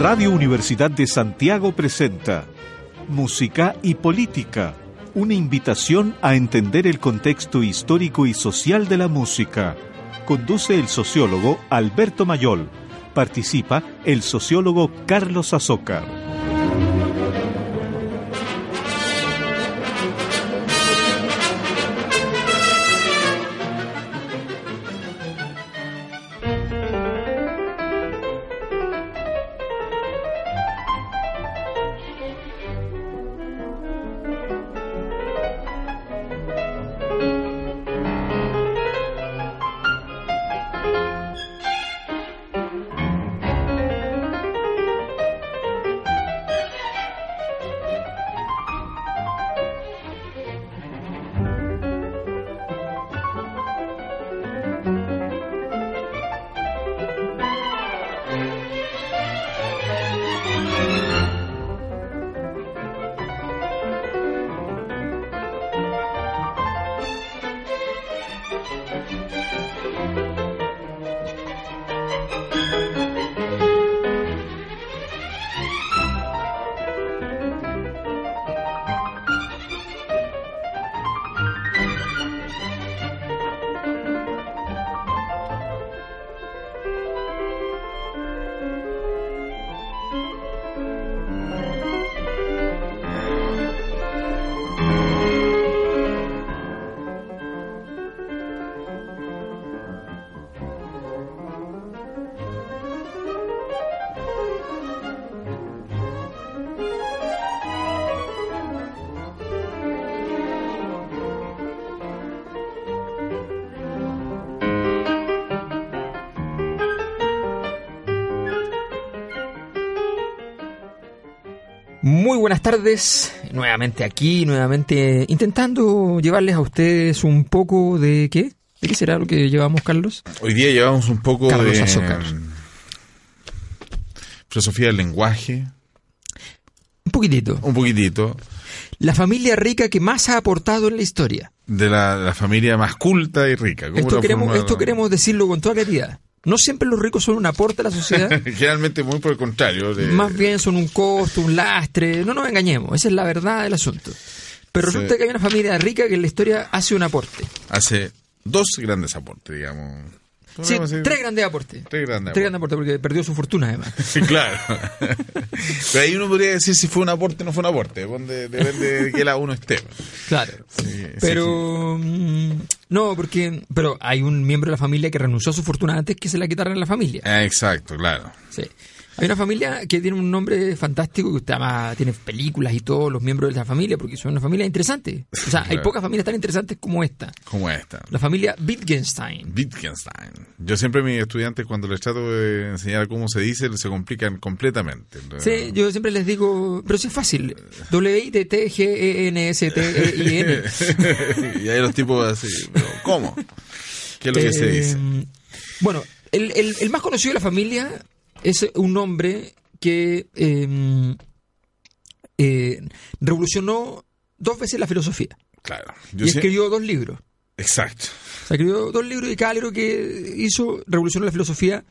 Radio Universidad de Santiago presenta Música y Política, una invitación a entender el contexto histórico y social de la música. Conduce el sociólogo Alberto Mayol. Participa el sociólogo Carlos Azócar. Muy buenas tardes, nuevamente aquí, nuevamente intentando llevarles a ustedes un poco de qué? ¿De qué será lo que llevamos, Carlos? Hoy día llevamos un poco Carlos de Azócar. mm, filosofía del lenguaje, Un poquitito. un poquitito, La familia rica que más ha aportado en la historia. de la, la familia más culta y rica. ¿Cómo Esto queremos, esto queremos decirlo con toda claridad. No siempre los ricos son un aporte a la sociedad, Generalmente muy por el contrario. de- más bien son un costo, un lastre. No nos engañemos, esa es la verdad del asunto. Pero Sí. resulta que hay una familia rica que en la historia hace un aporte. Hace dos grandes aportes, digamos. Sí, tres grandes aportes. Tres grandes Tres grandes aportes porque perdió su fortuna además. Sí, claro. Pero ahí uno podría decir si fue un aporte o no fue un aporte. Depende, depende de qué lado uno esté. Claro. Sí, Pero mm, no, porque pero hay un miembro de la familia que renunció a su fortuna antes que se la quitaran a la familia. Ah, exacto, claro. Sí. Hay una familia que tiene un nombre fantástico, que usted además tiene películas y todos los miembros de la familia, porque son una familia interesante. O sea, hay pocas familias tan interesantes como esta. Como esta. La familia Wittgenstein. Wittgenstein. Yo siempre a mis estudiantes cuando les trato de enseñar cómo se dice, se complican completamente. Sí, yo siempre les digo, pero sí es fácil. W-I-T-T-G-E-N-S-T-I-N. y ahí los tipos así, pero ¿cómo? ¿Qué es lo que se Eh, dice? Bueno, el, el- el más conocido de la familia es un hombre que eh, eh, revolucionó dos veces la filosofía Claro. Yo y sí- escribió dos libros. Exacto. O sea, escribió dos libros y cada libro que hizo revolucionó la filosofía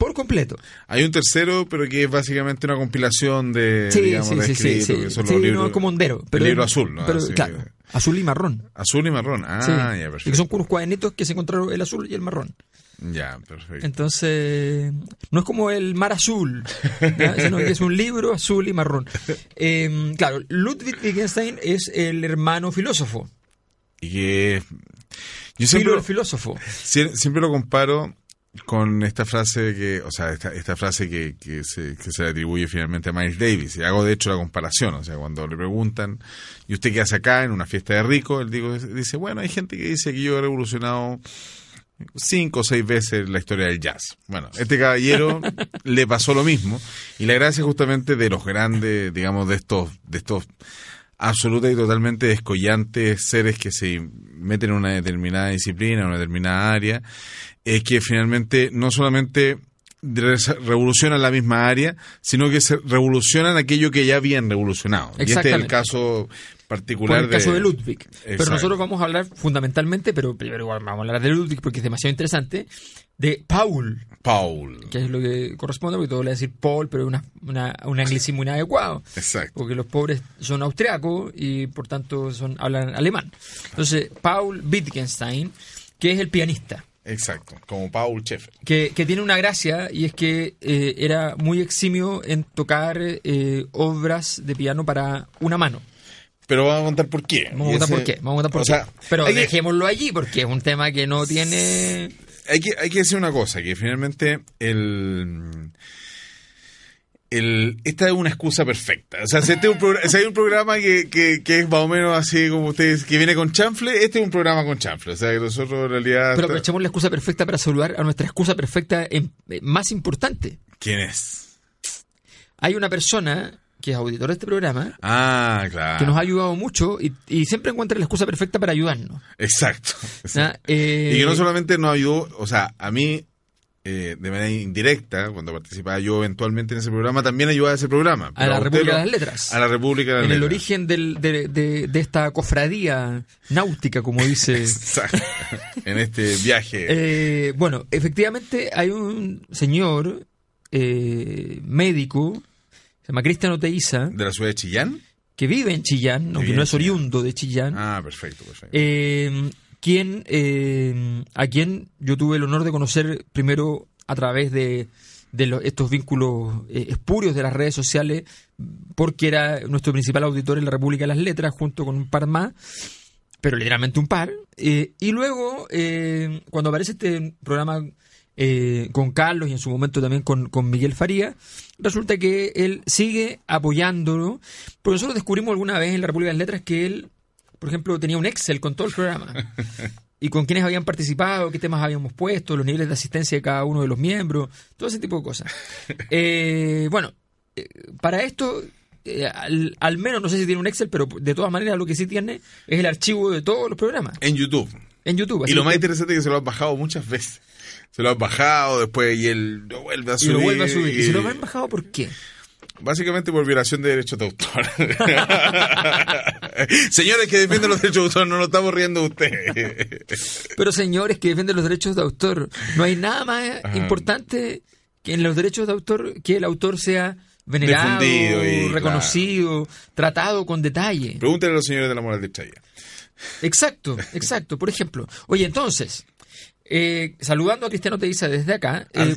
por completo. Hay un tercero, pero que es básicamente una compilación de, Sí, digamos, sí, de sí, sí, sí. que son Sí, los no, libros, es como hondero. el libro azul, ¿no? Pero, Así claro, que- azul y marrón. azul y marrón. Ah, ya, y que perfecto. son unos cuadernitos que se encontraron el azul y el marrón. Ya, perfecto. Entonces, no es como el mar azul, sino que es un libro azul y marrón. Eh, claro, Ludwig Wittgenstein es el hermano filósofo, Y que yo Filo siempre, el filósofo. Sie- siempre lo comparo con esta frase que, o sea, esta, esta frase que, que, se, que se le atribuye finalmente a Miles Davis. Y hago de hecho la comparación, o sea, cuando le preguntan, ¿y usted qué hace acá en una fiesta de rico? Él digo, dice, bueno, hay gente que dice que yo he revolucionado cinco o seis veces la historia del jazz. Bueno, este caballero le pasó lo mismo y la gracia justamente de los grandes, digamos, de estos, de estos absoluta y totalmente descollantes seres que se meten en una determinada disciplina, en una determinada área, es que finalmente no solamente revolucionan la misma área, sino que se revolucionan aquello que ya habían revolucionado. Y este es el caso particular Por el caso de Ludwig. Pero nosotros vamos a hablar fundamentalmente, pero primero vamos a hablar de Ludwig porque es demasiado interesante, de Paul. Paul. Que es lo que corresponde, porque todo le a decir Paul, pero es una, un anglicismo inadecuado. Exacto. Porque los pobres son austriacos y por tanto son hablan alemán. Entonces, Paul Wittgenstein, que es el pianista. Exacto, como Paul Schaeffer. Que, que, tiene una gracia y es que eh, era muy eximio en tocar eh, obras de piano para una mano. Pero vamos a contar por qué. Vamos a contar por qué. Vamos a contar por qué. Pero dejémoslo allí porque es un tema que no tiene... Hay que, hay que decir una cosa, que finalmente el el, esta es una excusa perfecta. O sea, si, este un hay un programa que, que, es más o menos así como ustedes, que viene con chanfle, este es un programa con chanfle. O sea, que nosotros en realidad... Pero aprovechemos la excusa perfecta para saludar a nuestra excusa perfecta en, eh, más importante. ¿Quién es? Hay una persona que es auditor de este programa, ah, claro. que nos ha ayudado mucho y, siempre encuentra la excusa perfecta para ayudarnos. Exacto. y que no solamente nos ayudó, o sea, a mí eh, de manera indirecta, cuando participaba yo eventualmente en ese programa, también ayudaba a ese programa. A la República de las Letras. A la República de las en Letras. el origen de, de, esta cofradía náutica, como dice. en este viaje. Eh, bueno, efectivamente hay un señor eh, médico, se llama Cristiano Teiza. ¿De la ciudad de Chillán? Que vive en Chillán, aunque no es oriundo de Chillán. Ah, perfecto, perfecto quien, eh, a quien yo tuve el honor de conocer primero a través de, estos vínculos eh, espurios de las redes sociales, porque era nuestro principal auditor en la República de las Letras, junto con un par más, pero literalmente un par. Eh, y luego, cuando aparece este programa con Carlos y en su momento también con, con, Miguel Faría, resulta que él sigue apoyándolo, porque nosotros descubrimos alguna vez en la República de las Letras que él por ejemplo, tenía un Excel con todo el programa. y con quienes habían participado, qué temas habíamos puesto, los niveles de asistencia de cada uno de los miembros, todo ese tipo de cosas. Eh, bueno, eh, para esto, eh, al, menos no sé si tiene un Excel, pero de todas maneras lo que sí tiene es el archivo de todos los programas. En YouTube. En YouTube. y lo más interesante es que se lo han bajado muchas veces. Se lo han bajado después y él lo vuelve a subir. Y lo vuelve a subir. ¿Y se lo han bajado por qué? Básicamente por violación de derechos de autor. señores que defienden los derechos de autor, no lo estamos riendo usted. Pero señores que defienden los derechos de autor, no hay nada más importante que en los derechos de autor que el autor sea venerado, reconocido, tratado con detalle. Pregúntenle a los señores de la moral de Chaya. Exacto, exacto. Por ejemplo, oye, entonces, eh, saludando a Cristiano Teiza desde acá. Eh,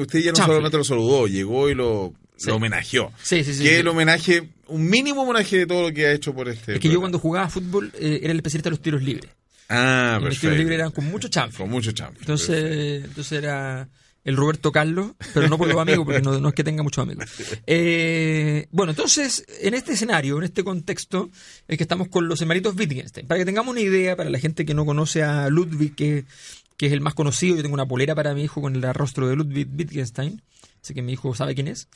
usted ya no solamente lo saludó, llegó y lo lo homenajeó. Sí, sí, sí. Que el homenaje, un mínimo homenaje de todo lo que ha hecho por este. Es que yo cuando jugaba fútbol eh, era el especialista de los tiros libres. Ah, Los tiros libres eran con mucho chanfle. Con mucho chanfle. Entonces, entonces era el Roberto Carlos, pero no por los amigos, porque no, es que tenga muchos amigos. Eh, bueno, entonces, en este escenario, en este contexto, es que estamos con los hermanitos Wittgenstein. Para que tengamos una idea, para la gente que no conoce a Ludwig, que, que es el más conocido, yo tengo una polera para mi hijo con el rostro de Ludwig Wittgenstein. Así que mi hijo sabe quién es,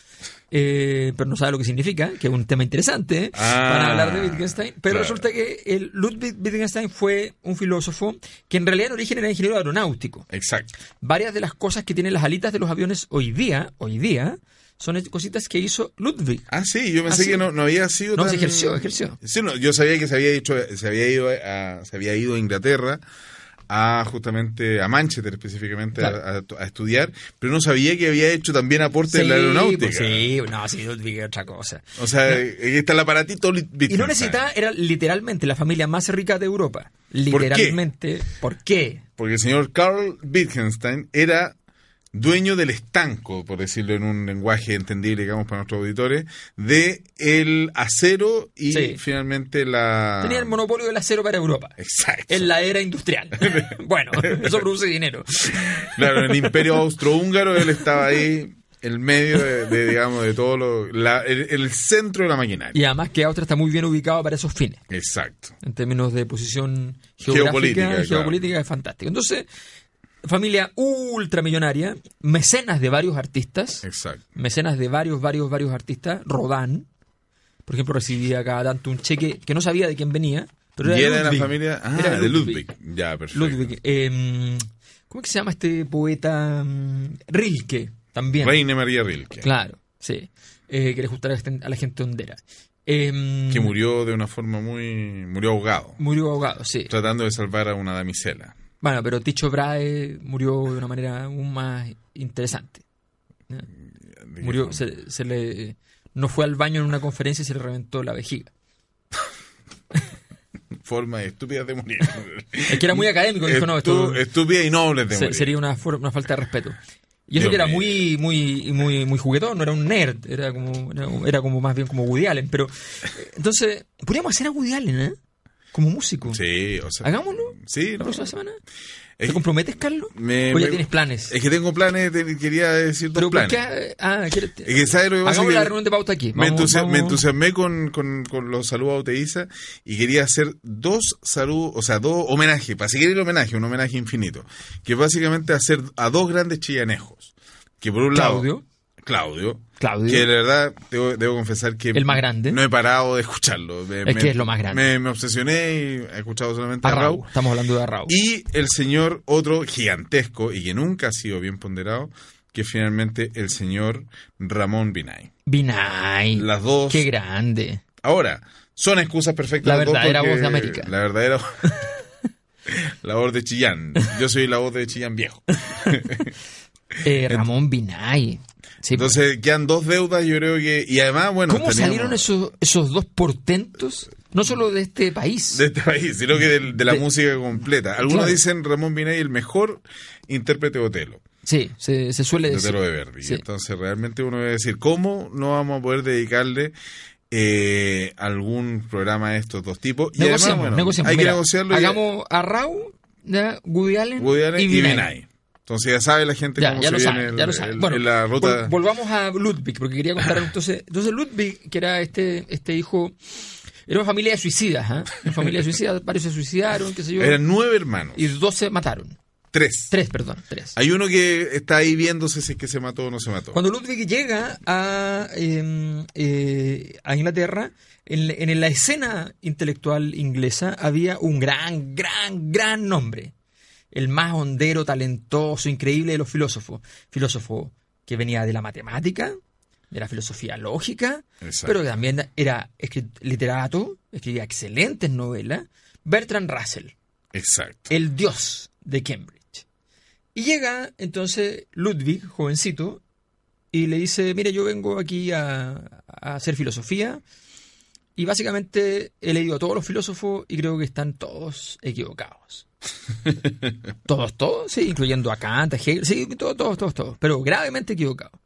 eh, pero no sabe lo que significa, que es un tema interesante para hablar de ah, Wittgenstein. Pero resulta que el Ludwig Wittgenstein fue un filósofo que en realidad en origen era ingeniero aeronáutico. Exacto. Varias de las cosas que tienen las alitas de los aviones hoy día, hoy día, son cositas que hizo Ludwig. Ah, sí, yo pensé que no, no, había sido no, se ejerció, ejerció. Sí, no, yo sabía que se había, hecho, se había ido a, se había ido a Inglaterra a justamente a Manchester específicamente a, estudiar, pero no sabía que había hecho también aporte en la aeronáutica. Pues sí, no, sí, Ludwig otra cosa. O sea, ahí está el aparatito. Y no necesitaba, era literalmente la familia más rica de Europa. Literalmente. ¿Por qué? Porque el señor Carl Wittgenstein era dueño del estanco, por decirlo en un lenguaje entendible, digamos, para nuestros auditores, de el acero y finalmente la... Tenía el monopolio del acero para Europa. Exacto. En la era industrial. bueno, eso produce dinero. Claro, en el imperio austrohúngaro él estaba ahí el medio de, digamos, de todo lo... el, centro de la maquinaria. Y además que Austria está muy bien ubicado para esos fines. Exacto. En términos de posición geográfica, geopolítica, geopolítica es fantástico. Entonces, familia ultramillonaria, mecenas de varios artistas, Exacto. mecenas de varios, varios, varios artistas. Rodán, por ejemplo, recibía cada tanto un cheque que no sabía de quién venía. Pero y era de la familia ah, Era de Ludwig. Ya, perfecto. Ludwig. eh, ¿Cómo es que se llama este poeta? mm, Rilke, también. Reina María Rilke, Claro, sí. Eh, que le gustara a la gente- a la gente hondera. Eh, que murió de una forma muy... murió ahogado, Murió ahogado, sí. tratando de salvar a una damisela. Bueno, pero Ticho Brahe murió de una manera aún más interesante. ¿ya? ¿De qué Murió, se, se le, no fue al baño en una conferencia y se le reventó la vejiga. Forma estúpida de morir. Es que era muy académico, dijo, no, esto Estú- Estúpida y noble de se- morir. sería una, falta de respeto. Y eso Dios que era muy, muy, muy, muy juguetón, no era un nerd, era como, era, era como más bien como Woody Allen. Pero, eh, entonces, podríamos hacer a Woody Allen, ¿eh? Como músico. Sí, o sea... Hagámoslo Sí, la no. próxima semana. Es- ¿Te comprometes, Carlos? Me- ¿O ya me- tienes planes? Es que tengo planes, te- quería decir dos Pero ¿por planes. qué? Ah, ¿quieres- Es que, ¿sabes lo que pasa? Hagamos Que la reunión de pauta aquí. me, me entusiasmé con, con- con los saludos a Oteiza y quería hacer dos saludos, o sea, dos homenajes, para seguir el homenaje, un homenaje infinito, que básicamente hacer a dos grandes chillanejos. Que por un Claudio. lado, Claudio, Claudio. que la verdad debo, debo confesar que El más grande. no he parado de escucharlo. Me- Es que es lo más grande. Me, me obsesioné y he escuchado solamente a, Arrau. Raúl. Estamos hablando de Arrau. Y el señor, otro gigantesco y que nunca ha sido bien ponderado, que finalmente el señor Ramón Binay. Binay. Las dos. Qué grande. Ahora, son excusas perfectas. La verdadera voz de América. La verdadera La voz de Chillán. Yo soy la voz de Chillán viejo. Eh, Ramón Binay. Sí, Entonces quedan dos deudas, yo creo que. Y además, bueno. ¿Cómo teníamos- salieron esos, esos dos portentos? No solo de este país. De este país, sino que de, de la De- música completa. Algunos Claro. dicen Ramón Binay el mejor intérprete de Otelo. Sí, se, se suele de decir. Otelo de Verdi. Sí. Entonces, realmente uno debe decir, ¿cómo no vamos a poder dedicarle eh, algún programa a estos dos tipos? Y además, bueno, negociemos. hay que Mira, negociarlo. y- Hagamos a Rau, ya, Woody Allen, Woody Allen y y Binay. Entonces ya sabe la gente Ya, cómo ya se lo viene saben, el- ya lo saben. el- Bueno, en la ruta. vol- volvamos a Ludwig, porque quería contar entonces. Entonces, Ludwig, que era este, este hijo. Era una familia de suicidas, ¿ah? Una familia de suicidas, varios se suicidaron, qué sé yo. Eran nueve hermanos. Y dos se mataron. Tres. Tres, perdón, tres. Hay uno que está ahí viéndose si es que se mató o no se mató. Cuando Ludwig llega a, eh, eh, a Inglaterra, en, en la escena intelectual inglesa había un gran, gran, gran nombre. El más hondero, talentoso, increíble de los filósofos. Filósofo que venía de la matemática, de la filosofía lógica, Exacto. pero que también era literato, escribía excelentes novelas. Bertrand Russell Exacto. el dios de Cambridge. Y llega entonces Ludwig, jovencito, y le dice, mire, yo vengo aquí a, a hacer filosofía, y básicamente he leído a todos los filósofos y creo que están todos equivocados. todos, todos, sí, incluyendo a Kant, a Hegel, sí, todos, todos, todos, todos, pero gravemente equivocados.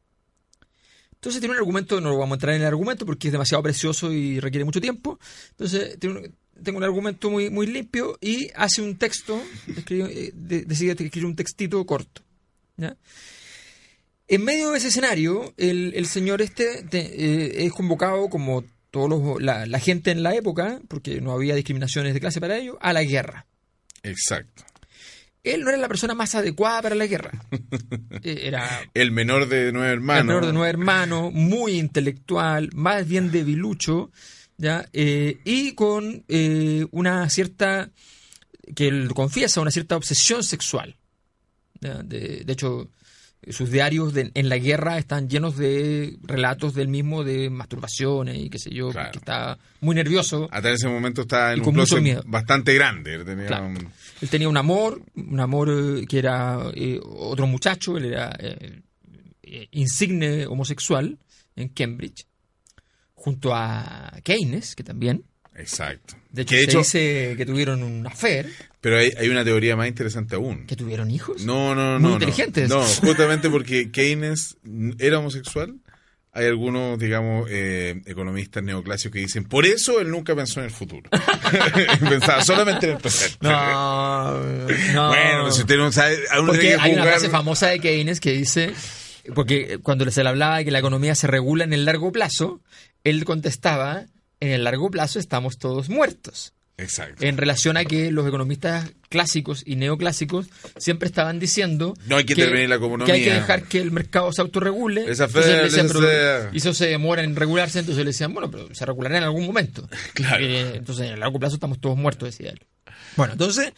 Entonces tiene un argumento, no lo vamos a entrar en el argumento porque es demasiado precioso y requiere mucho tiempo. Entonces tiene un- tengo un argumento muy, muy limpio y hace un texto, escribe- eh, de- decide escribir un textito corto. ¿ya? En medio de ese escenario, el, el señor este te- eh, es convocado como todos los- la, la gente en la época, porque no había discriminaciones de clase para ello, a la guerra. Exacto. Él no era la persona más adecuada para la guerra. Eh, Era El menor de nueve hermanos. el menor de nueve hermanos, muy intelectual, más bien debilucho, ¿ya? Eh, y con eh, una cierta, que él confiesa, una cierta obsesión sexual. ¿ya? De, de hecho, sus diarios de- en la guerra están llenos de relatos del mismo de masturbaciones y qué sé yo, Claro. que está muy nervioso. Hasta ese momento estaba en Y un con mucho closet miedo. bastante grande. Él tenía Claro. un- Él tenía un amor, un amor eh, que era eh, otro muchacho, él era eh, insigne homosexual en Cambridge, junto a Keynes, que también. Exacto. De hecho, Que de se hecho- dice que tuvieron un affair, Pero hay, hay una teoría más interesante aún. que tuvieron hijos. No, no, no. Muy no. inteligentes. No, justamente porque Keynes era homosexual. Hay algunos, digamos, eh, economistas neoclásicos que dicen, por eso él nunca pensó en el futuro. Pensaba solamente en el presente. No, no. Bueno, si usted no sabe, a uno Porque tiene que hay una frase famosa de Keynes que dice, porque cuando se le hablaba de que la economía se regula en el largo plazo, él contestaba, en el largo plazo estamos todos muertos. Exacto. En relación a que los economistas clásicos y neoclásicos siempre estaban diciendo No hay que intervenir la economía. que hay que dejar que el mercado se autorregule. Esa Entonces fe, le decían, esa- pero- y eso se demora en regularse, entonces le decían, bueno, pero se regulará en algún momento. Claro. Eh, entonces en el largo plazo estamos todos muertos, decía él. Bueno, entonces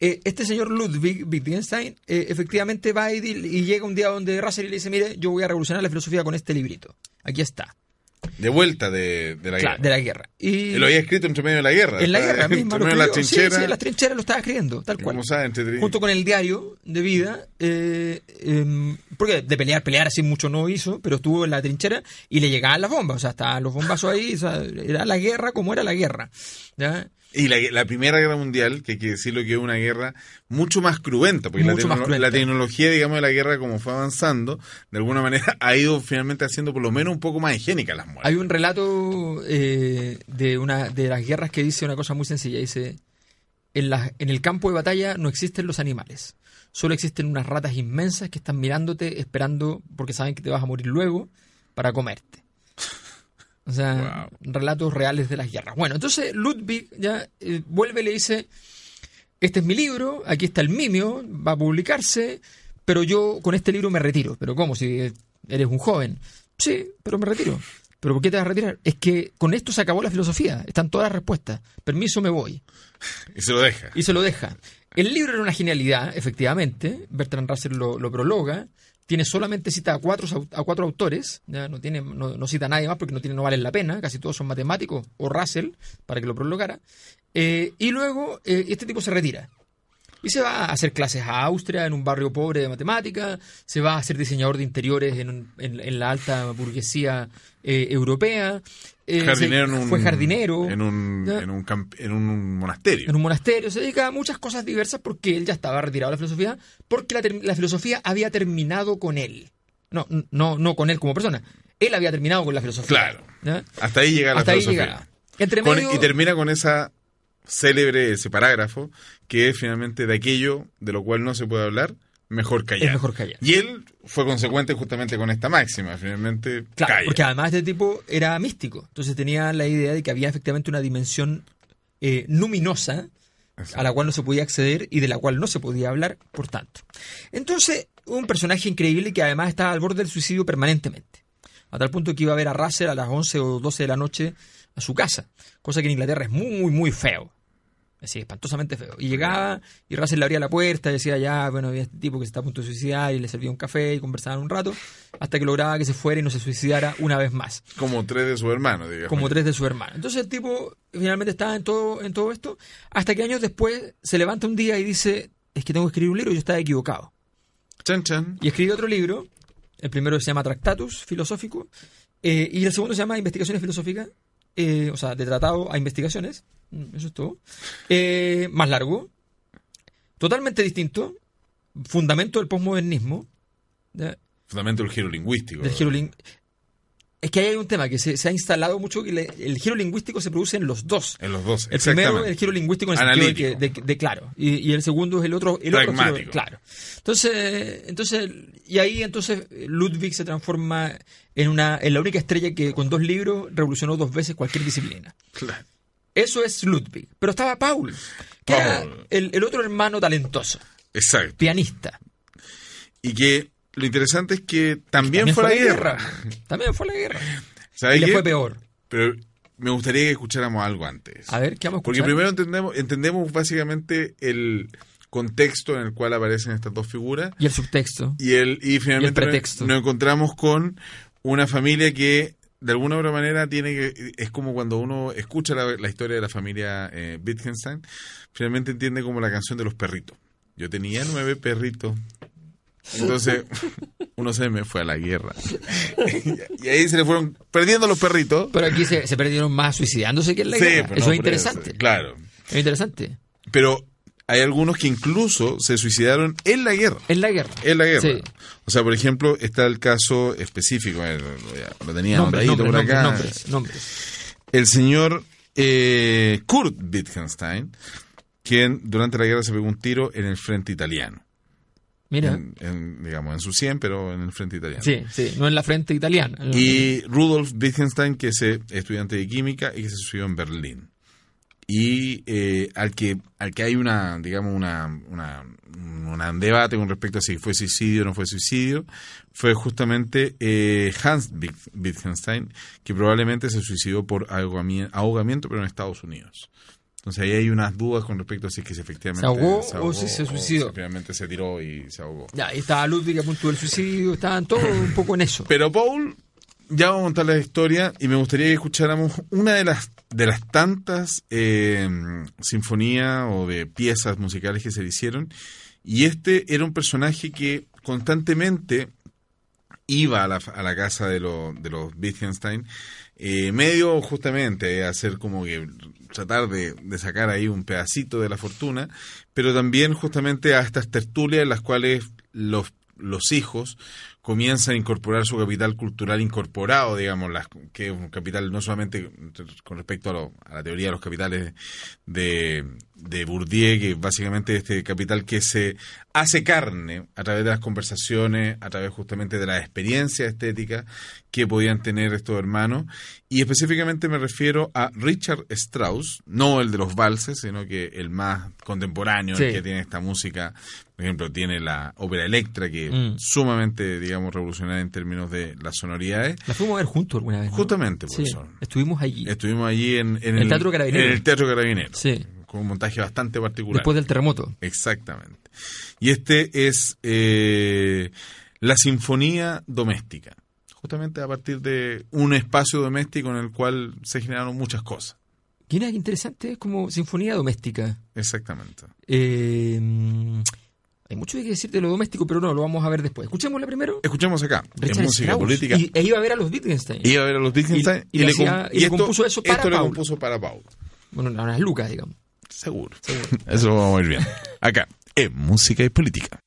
eh, este señor Ludwig Wittgenstein eh, efectivamente va y, y llega un día donde Russell y le dice, mire, yo voy a revolucionar la filosofía con este librito. Aquí está. De vuelta de, de la Claro, guerra. de la guerra. Y Y lo había escrito entre medio de la guerra. en la guerra misma. Entre lo medio de la. Sí, trinchera. sí, en las trincheras lo estaba escribiendo, tal cual. Como sabe, entretenido. Junto con el diario de vida, eh, em, porque de pelear, pelear así mucho no hizo, pero estuvo en la trinchera y le llegaban las bombas, o sea, estaban los bombazos ahí, o sea, era la guerra como era la guerra. ¿ya? Y la, la Primera Guerra Mundial, que hay que decirlo que es una guerra mucho más cruenta, porque la, más cruenta. la tecnología, digamos, de la guerra, como fue avanzando, de alguna manera ha ido finalmente haciendo por lo menos un poco más higiénicas las muertes. Hay un relato eh, de una de las guerras que dice una cosa muy sencilla, dice, en, la- en el campo de batalla no existen los animales, solo existen unas ratas inmensas que están mirándote, esperando, porque saben que te vas a morir luego, para comerte. O sea, relatos reales de las guerras. Bueno, entonces Ludwig ya eh, vuelve y le dice, este es mi libro, aquí está el mimio, va a publicarse, pero yo con este libro me retiro. ¿Pero cómo? Si eres un joven. Sí, pero me retiro. ¿Pero por qué te vas a retirar? Es que con esto se acabó la filosofía, están todas las respuestas. Permiso, me voy. Y se lo deja. Y se lo deja. El libro era una genialidad, efectivamente. Bertrand Russell lo, lo prologa. Tiene solamente cita a cuatro, a cuatro autores. Ya no, tiene, no, no cita a nadie más porque no, tiene, no valen la pena. Casi todos son matemáticos o Russell para que lo prologara. Eh, y luego eh, este tipo se retira. Y se va a hacer clases a Austria en un barrio pobre de matemática, se va a ser diseñador de interiores en, un- en- en la alta burguesía eh, europea. eh, Jardinero se- en un, fue jardinero. En un, ¿ya? en un, camp- en un monasterio. en un monasterio, se dedica a muchas cosas diversas porque él ya estaba retirado de la filosofía, porque la, filosofía había terminado con él. No, no, no con él como persona. Él había terminado con la filosofía. Claro. ¿ya? Hasta ahí llega la Hasta ahí filosofía. Con- y termina con esa célebre, ese parágrafo, que es finalmente de aquello de lo cual no se puede hablar, mejor callar. Es mejor callar. Y él fue consecuente justamente con esta máxima, finalmente Claro, calla. porque además este tipo era místico. Entonces tenía la idea de que había efectivamente una dimensión eh, luminosa a la cual no se podía acceder y de la cual no se podía hablar, por tanto. Entonces, un personaje increíble que además estaba al borde del suicidio permanentemente. A tal punto que iba a ver a Russell a las 11 o 12 de la noche a su casa, cosa que en Inglaterra es muy, muy feo. Así, espantosamente feo. Y llegaba y Russell le abría la puerta y decía, ya, bueno, había este tipo que se está a punto de suicidar y le servía un café y conversaban un rato, hasta que lograba que se fuera y no se suicidara una vez más Como tres de su hermano, digamos. como tres de su hermano. Entonces el tipo finalmente estaba en todo, en todo esto, hasta que años después se levanta un día y dice, es que tengo que escribir un libro y yo estaba equivocado. Chan, chan. Y escribe otro libro, el primero se llama Tractatus Filosófico, eh, y el segundo se llama Investigaciones Filosóficas, eh, o sea, de tratado a investigaciones, eso es todo, Eh, más largo, totalmente distinto, fundamento del posmodernismo. Fundamento del giro lingüístico. del giro lin- Es que ahí hay un tema que se, se ha instalado mucho que le- el giro lingüístico se produce en los dos. En los dos. El primero, exactamente. el giro lingüístico en el sentido de que, de, de claro. Y, y el segundo es el otro, el otro giro- claro. Entonces, entonces, y ahí entonces Ludwig se transforma en una, en la única estrella que con dos libros revolucionó dos veces cualquier disciplina. Claro. Eso es Ludwig. Pero estaba Paul, que era el, el otro hermano talentoso, Exacto. pianista. Y que lo interesante es que también, fue la guerra. También fue la guerra. ¿Sabes Y le fue peor. Pero me gustaría que escucháramos algo antes. A ver, ¿qué vamos a Porque escuchar? primero entendemos, entendemos básicamente el contexto en el cual aparecen estas dos figuras Y el subtexto. y el y finalmente Y el nos- pretexto. nos encontramos con una familia que de alguna u otra manera tiene que es como cuando uno escucha la, la historia de la familia eh, Wittgenstein finalmente entiende como la canción de los perritos yo tenía nueve perritos entonces uno se me fue a la guerra y ahí se le fueron perdiendo los perritos Pero aquí se, se perdieron más suicidándose que en la Sí, guerra. pero Eso no es interesante. claro Es interesante. pero hay algunos que incluso se suicidaron en la guerra En la guerra. en la guerra. Sí. O sea, por ejemplo, está el caso específico, lo tenía Nombres, nombres, por acá. nombres, nombres, nombres. El señor eh, Kurt Wittgenstein, quien durante la guerra se pegó un tiro en el frente italiano. Mira. En- en, digamos, en su 100, pero en el frente italiano. Sí, sí, no en la frente italiana. Y Rudolf Wittgenstein, que es eh, estudiante de química y que se suicidó en Berlín. Y eh, al que al que hay una digamos una, una, un debate con respecto a si fue suicidio o no fue suicidio fue justamente eh, Hans Wittgenstein que probablemente se suicidó por ahogamiento pero en Estados Unidos entonces ahí hay unas dudas con respecto a si es que efectivamente se ahogó, o si se suicidó. efectivamente se tiró y se ahogó. Ya, ahí estaba Ludwig a punto del suicidio, estaban todos un poco en eso. Pero Paul, ya vamos a contar la historia y me gustaría que escucháramos una de las de las tantas eh, sinfonías o de piezas musicales que se le hicieron. Y este era un personaje que constantemente iba a la, a la casa de, de los Wittgenstein, eh, medio justamente a hacer como que tratar de, de, sacar ahí un pedacito de la fortuna, pero también justamente a estas tertulias en las cuales los, los hijos comienza a incorporar su capital cultural incorporado, digamos, que es un capital no solamente con respecto a, la teoría de los capitales de, de Bourdieu, que básicamente este capital que se hace carne a través de las conversaciones, a través justamente de la experiencia estética que podían tener estos hermanos. Y específicamente me refiero a Richard Strauss, no el de los valses, sino que el más contemporáneo, el que tiene esta música. Por ejemplo, tiene la ópera Electra, que es mm. sumamente, digamos, revolucionaria en términos de las sonoridades. La fuimos a ver juntos alguna vez. Justamente, por eso. Estuvimos allí. Estuvimos allí en, el, Teatro Carabinero. En el Teatro Carabinero. Sí. Con un montaje bastante particular. Después del terremoto. Exactamente. Y este es eh, la Sinfonía Doméstica justamente a partir de un espacio doméstico en el cual se generaron muchas cosas. Qué interesante, es como sinfonía doméstica. Exactamente. Eh, hay mucho que decir de lo doméstico, pero no, lo vamos a ver después. Escuchémosla primero. Escuchemos acá, en música política. Y, e iba a ver a los Wittgenstein. Iba a ver a los Wittgenstein y, le, compuso eso para esto le compuso para Paul. Bueno, las lucas, digamos. Seguro. Seguro. Eso lo vamos a ir bien. Acá, en música y política.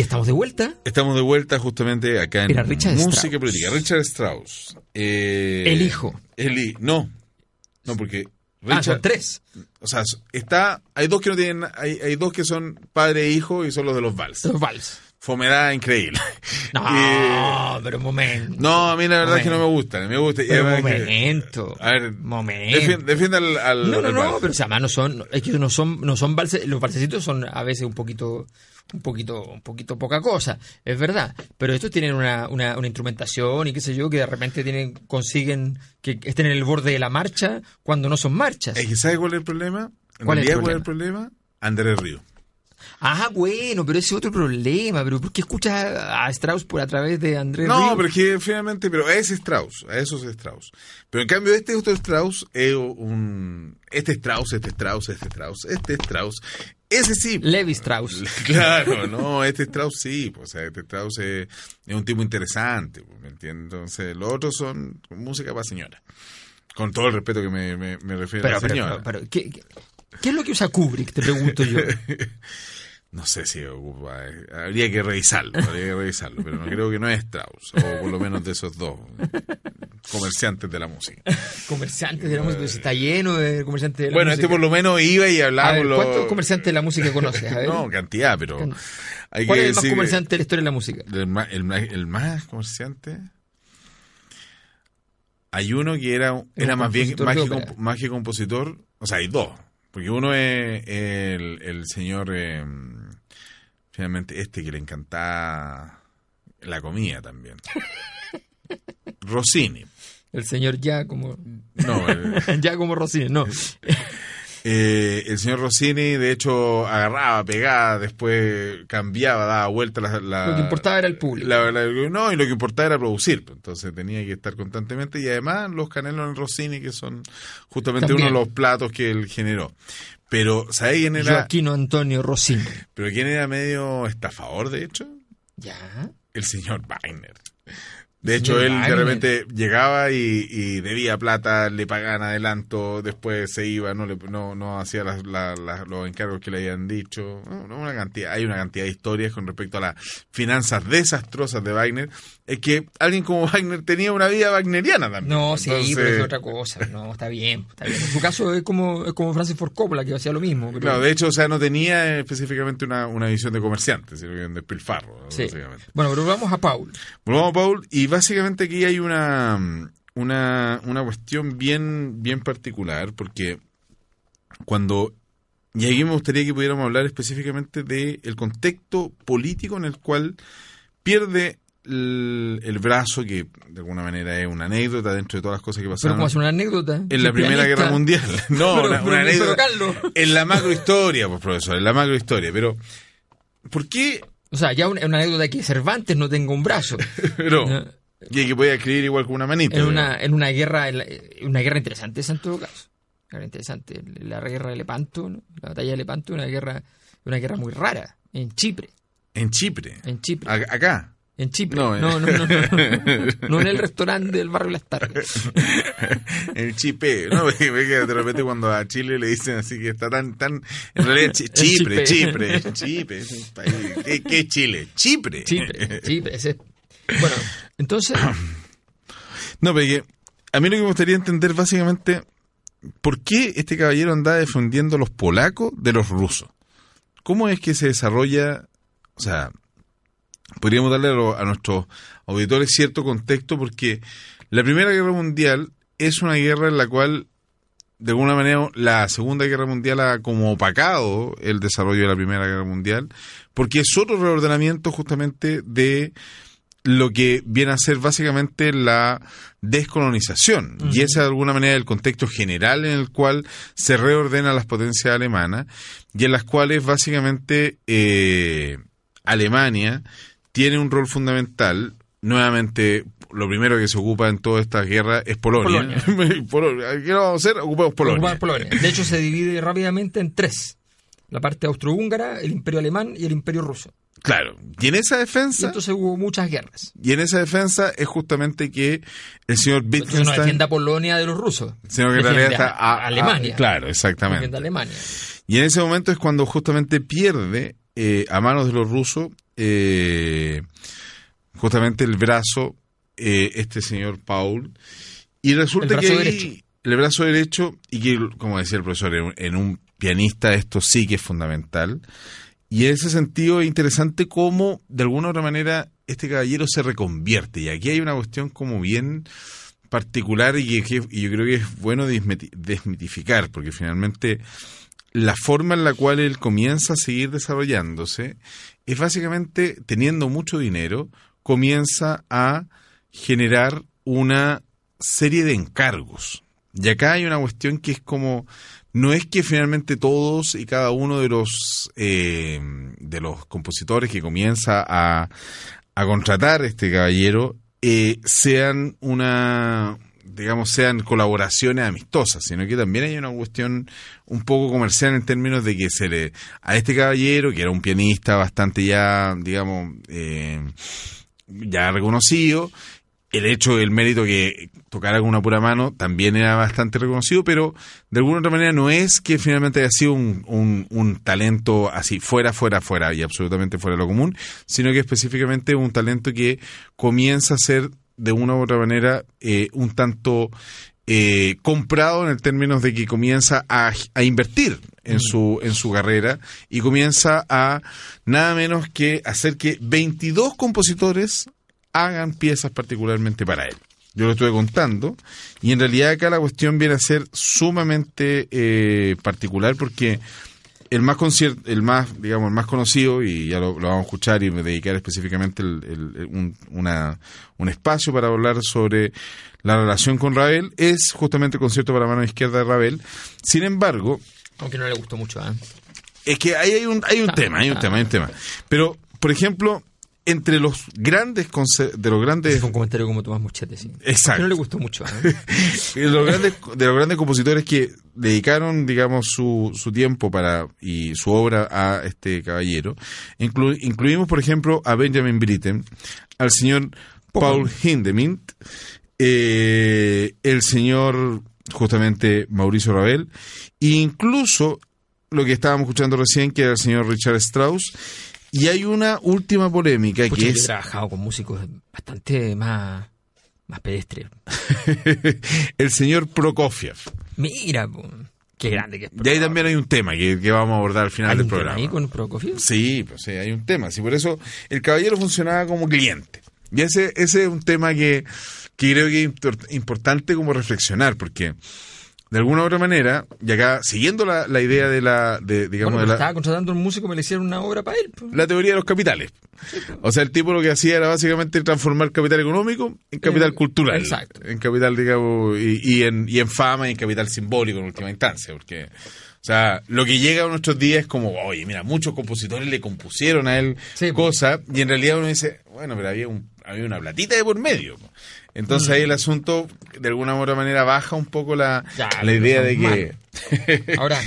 Y estamos de vuelta. Estamos de vuelta justamente acá en Era Richard Música Strauss. Política. Richard Strauss. Eh, El hijo. El no. No, porque Ah, son tres. o sea, está, hay dos que no tienen, hay, hay dos que son padre e hijo y son los de los vals. Los vals. Fomedad increíble. No, pero un momento. no, a mí la verdad es que no me gustan, me gusta. que- momento. a ver, momento. defien- defienda al, al- No, no, no, vals. pero o sea, además no son, es que no son, no son valses, los valsecitos son a veces un poquito, un poquito, un poquito poca cosa, es verdad. Pero estos tienen una, una, una instrumentación y qué sé yo, que de repente tienen, consiguen que estén en el borde de la marcha cuando no son marchas. Es que ¿sabe cuál es el problema? En ¿Cuál es el realidad, ¿cuál es el problema? Andrés Río. Ah, bueno, pero ese es otro problema, pero ¿por qué escuchas a Strauss por a través de Andrés No, Río? pero es que finalmente, pero es Strauss, a eso es Strauss. Pero en cambio este otro Strauss es un... Este Strauss, este Strauss, este Strauss, este Strauss, ese sí. Levi Strauss. Claro, no, este Strauss sí, pues, o sea, este Strauss es, es un tipo interesante, pues, ¿me entiendes? Entonces, los otros son música para señora. Con todo el respeto que me, me, me refiero a la señora. pero, pero, ¿qué, qué, qué es lo que usa Kubrick? Te pregunto yo. No sé si ocupa, eh, habría que revisarlo, habría que revisarlo, pero no creo que no es Strauss, o por lo menos de esos dos comerciantes de la música. Comerciantes de la música, está lleno de comerciantes de la Bueno, música. este por lo menos iba y A hablaba ver, con los... ¿cuántos comerciantes de la música conoces? A ver. No, cantidad, pero... Hay ¿Cuál que es el más comerciante de la historia de la música? El más, el, más, el más comerciante... Hay uno que era, era más bien más de que, ópera. comp- más que compositor. O sea, hay dos. Porque uno es el, el señor... eh, finalmente, este que le encantaba la comida también. Rossini. El señor ya como No, el, ya como Rossini, no. Eh, el señor Rossini, de hecho, agarraba, pegaba, después cambiaba, daba vuelta la, la- Lo que importaba era el público. la- no, y lo que importaba era producir. pues, Entonces tenía que estar constantemente. Y además los canelos en Rossini, que son justamente También. uno de los platos que él generó. Pero, ¿sabes quién era? Joaquino Antonio Rossini. Pero quién era medio estafador, de hecho? Ya. El señor Wagner. De hecho, Señor él de Wagner. repente llegaba y, y debía plata, le pagaban adelanto, después se iba, no le, no, no hacía las- la- la- los encargos que le habían dicho. Una cantidad, hay una cantidad de historias con respecto a las finanzas desastrosas de Wagner. Es que alguien como Wagner tenía una vida wagneriana también. No, sí, pero es otra cosa. No, está bien, está bien. En su caso es como, es como Francis Ford Coppola, que hacía lo mismo. pero- Claro, de hecho, o sea, no tenía específicamente una, una visión de comerciante, sino que un despilfarro, Sí. básicamente. Bueno, pero vamos a Paul. Volvamos a Paul, y básicamente aquí hay una, una, una cuestión bien, bien particular, porque cuando, y aquí me gustaría que pudiéramos hablar específicamente del contexto político en el cual pierde el, el brazo, que de alguna manera es una anécdota dentro de todas las cosas que Pero pasaron como hace una anécdota. en la Primera. Guerra Mundial. No, Pero- una, pero- una pero, anécdota Carlos. en la macrohistoria, pues profesor, en la macrohistoria. Pero, ¿por qué? O sea, ya una, una anécdota que Cervantes no tenga un brazo. Pero, y que podía escribir igual con una manita. En una, en una guerra, en la- una guerra interesante esa en todo caso. Guerra interesante. La guerra de Lepanto, ¿no? la batalla de Lepanto, una guerra, una guerra muy rara. En Chipre. En Chipre. En Chipre. A- acá. En Chipre. No, No, no, no, no, no. en el restaurante del barrio Las Tardes. El Chipre. No, ve que de repente cuando a Chile le dicen así que está tan, tan, en realidad Chi- Chipre, Chipre. Chipre, es un país. ¿Qué, es Chile? Chipre. Chipre, Chipre. ese- Bueno, entonces, No, pero que a mí lo que me gustaría entender básicamente, ¿por qué este caballero anda defendiendo a los polacos de los rusos? ¿Cómo es que se desarrolla, o sea, podríamos darle a, lo- a nuestros auditores cierto contexto porque la Primera Guerra Mundial es una guerra en la cual de alguna manera la Segunda Guerra Mundial ha como opacado el desarrollo de la Primera Guerra Mundial porque es otro reordenamiento justamente de lo que viene a ser básicamente la descolonización. Y ese de alguna manera el contexto general en el cual se reordenan las potencias alemanas y en las cuales básicamente eh, Alemania tiene un rol fundamental. Nuevamente, lo primero que se ocupa en toda esta guerra es Polonia. Polonia. ¿Qué vamos a hacer? Ocupamos Polonia. De hecho, se divide rápidamente en tres. La parte austrohúngara, el imperio alemán y el imperio ruso. Claro. Y en esa Y defensa, entonces hubo muchas guerras. y en esa defensa es justamente que el señor no Wittgenstein, defiende a Polonia de los rusos. sino que en realidad está a, a- a Alemania. a- claro, exactamente. Alemania. Y en ese momento es cuando justamente pierde eh, a manos de los rusos eh, justamente el brazo, eh, este señor Paul, y resulta El que ahí- el brazo derecho, y que, como decía el profesor, en, en un pianista esto sí que es fundamental. Y en ese sentido es interesante cómo, de alguna u otra manera, este caballero se reconvierte. Y aquí hay una cuestión como bien particular y que, y yo creo que es bueno desmiti- desmitificar, porque finalmente la forma en la cual él comienza a seguir desarrollándose es básicamente teniendo mucho dinero, comienza a generar una serie de encargos. Y acá hay una cuestión que es como, no es que finalmente todos y cada uno de los, eh, de los compositores que comienza a, a contratar este caballero eh, sean una, digamos, sean colaboraciones amistosas, sino que también hay una cuestión un poco comercial en términos de que se le, a este caballero, que era un pianista bastante ya, digamos, eh, ya reconocido, el hecho del mérito que tocara con una pura mano también era bastante reconocido, pero de alguna otra manera no es que finalmente haya sido un, un- un talento así fuera, fuera, fuera y absolutamente fuera de lo común, sino que específicamente un talento que comienza a ser de una u otra manera eh, un tanto eh, comprado en el términos de que comienza a, a invertir en su en su carrera y comienza a nada menos que hacer que 22 compositores hagan piezas particularmente para él. Yo lo estuve contando y en realidad acá la cuestión viene a ser sumamente eh, particular porque el más concier- el más digamos el más conocido y ya lo, lo vamos a escuchar y me dedicar específicamente el- un, una- un espacio para hablar sobre la relación con Ravel es justamente el concierto para mano izquierda de Ravel. Sin embargo, Aunque no le gustó mucho, ¿ah? es que ahí hay un, hay un tema, hay un tema, hay un tema. Pero, por ejemplo, entre los grandes de los grandes fue un comentario como Tomás Muchete, sí. Exacto. Que no le gustó mucho, ¿ah? de los grandes de los grandes compositores que dedicaron digamos su, su tiempo para y su obra a este caballero inclu- incluimos por ejemplo a Benjamin Britten al señor Paul Hindemith eh, el señor justamente Mauricio Ravel e incluso lo que estábamos escuchando recién que era el señor Richard Strauss y hay una última polémica que yo he es trabajado con músicos bastante más, más pedestres. el señor Prokofiev Mira, qué grande que es. Y ahí también hay un tema que, que vamos a abordar al final ¿Hay del un tema programa. ahí con Prokofiev? Sí, pues sí, hay un tema. Sí, por eso el caballero funcionaba como cliente. Y ese, ese es un tema que, que creo que es impor- importante como reflexionar, porque de alguna u otra manera, y acá siguiendo la, la idea de la, de, digamos, Bueno, pero de la, estaba contratando a un músico, me le hicieron una obra para él. la teoría de los capitales. O sea, el tipo lo que hacía era básicamente transformar capital económico en capital Eh, cultural. exacto. En capital, digamos, y, y en, y en fama y en capital simbólico en última instancia. Porque, o sea, lo que llega a nuestros días es como, oye, mira, muchos compositores le compusieron a él Sí, cosas, y en realidad uno dice, bueno, pero había, un, había una platita de por medio. po. Entonces Mm. ahí el asunto, de alguna u otra manera, baja un poco la, Ya, la idea de que... Ahora,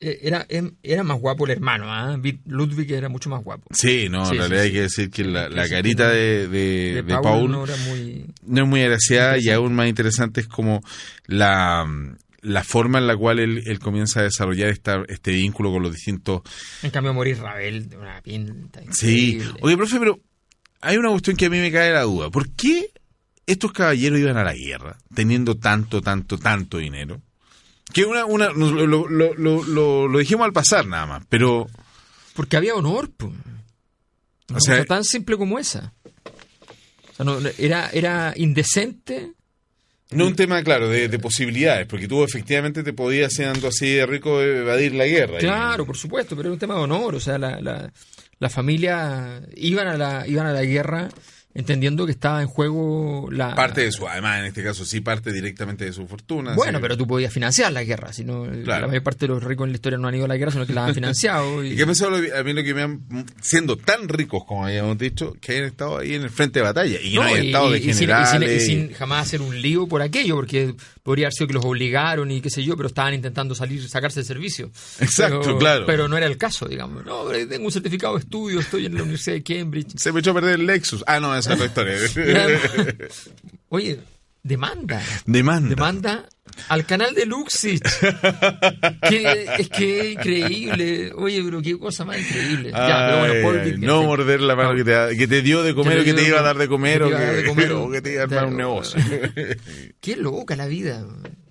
eh, era, em- era más guapo el hermano, ¿ah? Bit- Ludwig era mucho más guapo. Sí, no, Sí, en realidad sí. hay que decir que la, carita de, de, De, de Paul, Paul no era muy... no es muy agraciada y aún más interesante es como la, la forma en la cual él, él comienza a desarrollar esta, este vínculo con los distintos... En cambio, morir Ravel de una pinta Sí, oye, profe, pero hay una cuestión que a mí me cae la duda. ¿Por qué estos caballeros iban a la guerra teniendo tanto, tanto, tanto dinero? Que una, una, lo, lo, lo, lo- dijimos al pasar nada más, pero... Porque había honor. Una O sea- tan simple como esa. O sea, no- era, era indecente. No un tema, claro, de, de posibilidades, porque tú efectivamente te podías, siendo así de rico, evadir la guerra. Claro, por supuesto, pero era un tema de honor. O sea, la, la, la familia iban a la, iban a la guerra entendiendo que estaba en juego la... Parte de su, además en este caso sí parte directamente de su fortuna. Bueno, pero tú podías financiar la guerra. Si no, Claro. La mayor parte de los ricos en la historia no han ido a la guerra, sino que la han financiado. Y, ¿Y qué pensó lo- a mí lo que me han, siendo tan ricos como habíamos dicho, que hayan estado ahí en el frente de batalla y no, hayan y- estado de y- y sin, y sin- generales. y sin jamás hacer un lío por aquello, porque podría haber sido que los obligaron y qué sé yo, pero estaban intentando salir, sacarse del servicio. Exacto, Pero- claro. Pero no era el caso, digamos. No, tengo un certificado de estudio, estoy en la Universidad de Cambridge. Se me echó a perder el Lexus. Ah, no, esa es otra historia. Oye, demanda. Demanda. Demanda al canal de Luxich. que, es que increíble. Oye, pero qué cosa más increíble. ya, pero bueno, Paul Ay, Wittgenstein. no morder la mano que te, que te dio de comer o que te iba a dar de comer o que, te iba a armar un negocio. Qué loca la vida. Locura.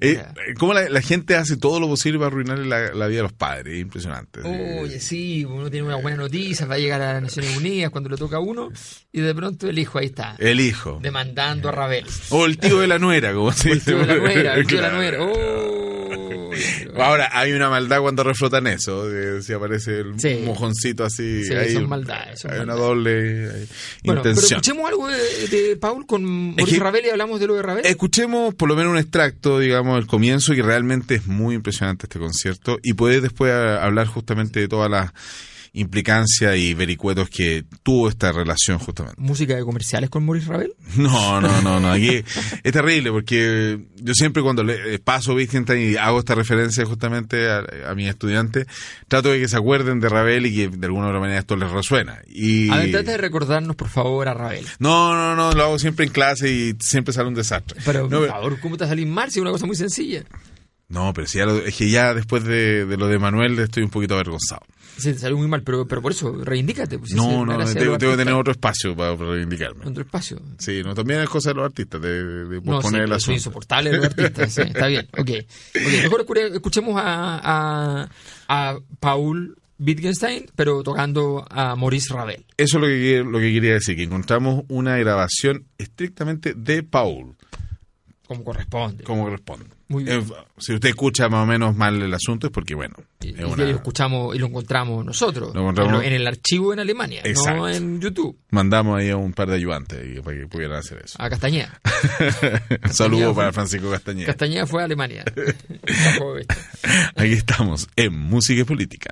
Eh, ¿Cómo la, la gente hace todo lo posible para arruinarle la, la vida a los padres? Es impresionante. Oye, sí, uno tiene una buena noticia, va a llegar a las Naciones Unidas cuando le toca a uno, y de pronto el hijo ahí está, El hijo. demandando a Ravel. O el tío de la nuera, como se O el dice. tío de la nuera, el tío de la nuera. Oh, Ahora, hay una maldad cuando reflotan eso, que si aparece el Sí. mojoncito así. Sí, hay, son maldades, son hay una doble eh, Bueno, pero intención. escuchemos algo de, de Paul con Mauricio que- Ravel y hablamos de lo de Ravel. Escuchemos por lo menos un extracto, digamos, el comienzo, que realmente es muy impresionante este concierto, y puedes después hablar justamente de todas las implicancias y vericuetos que tuvo esta relación justamente. Música de comerciales con Maurice Ravel. No, no, no, no. Aquí es terrible porque yo siempre cuando le eh, paso Wittgenstein y hago esta referencia justamente a, a mis estudiantes, trato de que se acuerden de Ravel y que de alguna u otra manera esto les resuena. Y... A ver, trata de recordarnos, por favor, a Ravel. No, no, no, lo hago siempre en clase y siempre sale un desastre. Pero, no, por favor, ¿cómo te salir mal? Si es una cosa muy sencilla. no, pero si ya lo- es que ya después de, de lo de Manuel estoy un poquito avergonzado. Sí, te salió muy mal, pero, pero por eso, reivindícate. Pues, No, no, tengo, que tener otro espacio para, reivindicarme. Otro espacio. Sí, no, también es cosa de los artistas, de, de No, sí, el asunto. insoportable los artistas. sí, está bien. Ok. Ok, Mejor escu- escuchemos a, a, a Paul Wittgenstein, pero tocando a Maurice Ravel. Eso es lo que, lo que quería decir, que encontramos una grabación estrictamente de Paul, Como corresponde. como corresponde. Muy bien. Eh, si usted escucha más o menos mal el asunto es porque, bueno, Y, es y una- lo escuchamos y lo encontramos nosotros. Lo encontramos- En, el archivo en Alemania, Exacto. no en YouTube. mandamos ahí a un par de ayudantes para que pudieran hacer eso. A Castañeda. Un saludo fue- para Francisco Castañeda. Castañeda fue a Alemania. Aquí estamos, en Música y Política.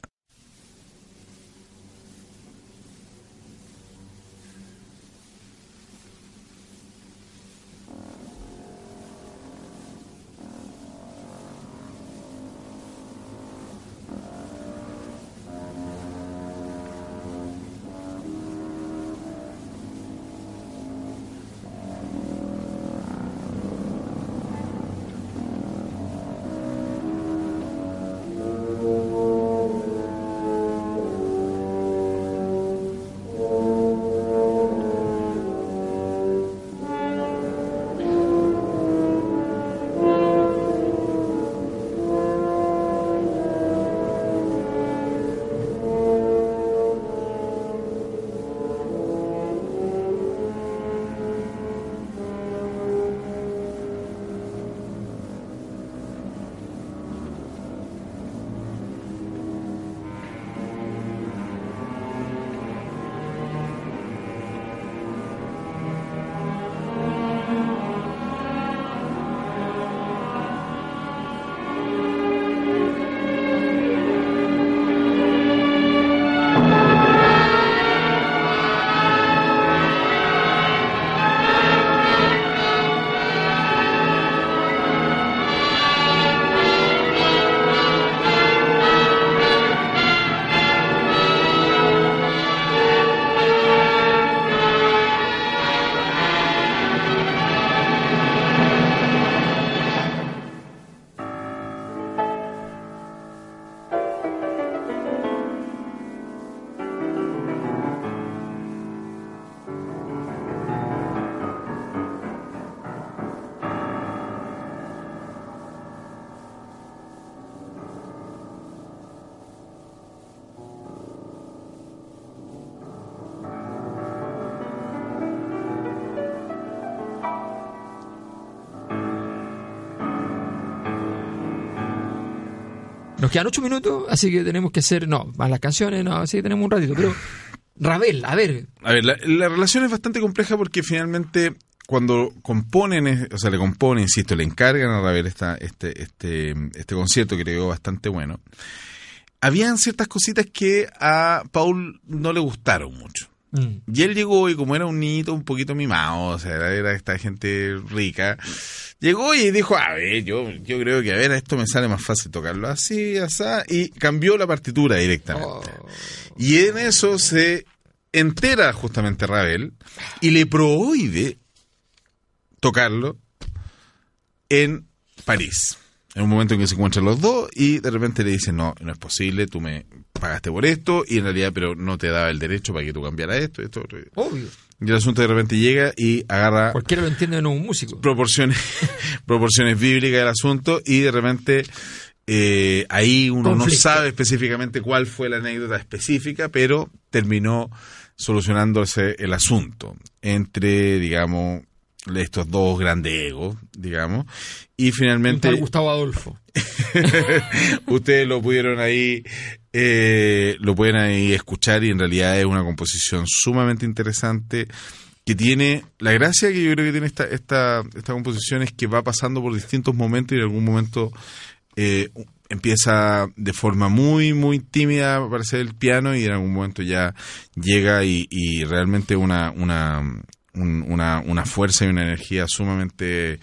Quedan ocho minutos, así que tenemos que hacer, no, más las canciones, no, así que tenemos un ratito, pero Ravel, a ver, A ver, la, la relación es bastante compleja porque finalmente cuando componen, o sea, le componen, insisto, le encargan a Ravel esta, este, este, este concierto que le quedó bastante bueno, habían ciertas cositas que a Paul no le gustaron mucho. Mm, Y él llegó y como era un niñito un poquito mimado, o sea, era, era esta gente rica, llegó y dijo, a ver, yo, yo creo que a ver, a esto me sale más fácil tocarlo así, así, y cambió la partitura directamente. oh, Y en eso se entera justamente Ravel y le prohíbe tocarlo en París. En un momento en que se encuentran los dos y de repente le dicen, no, no es posible, tú me pagaste por esto y en realidad pero no te daba el derecho para que tú cambiaras esto, esto, otro. Obvio. Y el asunto de repente llega y agarra Cualquiera lo entiende no un músico. proporciones, proporciones bíblicas del asunto y de repente eh, ahí uno no sabe específicamente cuál fue la anécdota específica, pero terminó solucionándose el asunto entre, digamos, estos dos grandes egos, digamos, y finalmente Gustavo Adolfo. ustedes lo pudieron ahí eh, lo pueden ahí escuchar y en realidad es una composición sumamente interesante que tiene la gracia que yo creo que tiene esta esta esta composición es que va pasando por distintos momentos y en algún momento eh, empieza de forma muy muy tímida a aparecer el piano y en algún momento ya llega y, y realmente una una un- una una fuerza y una energía sumamente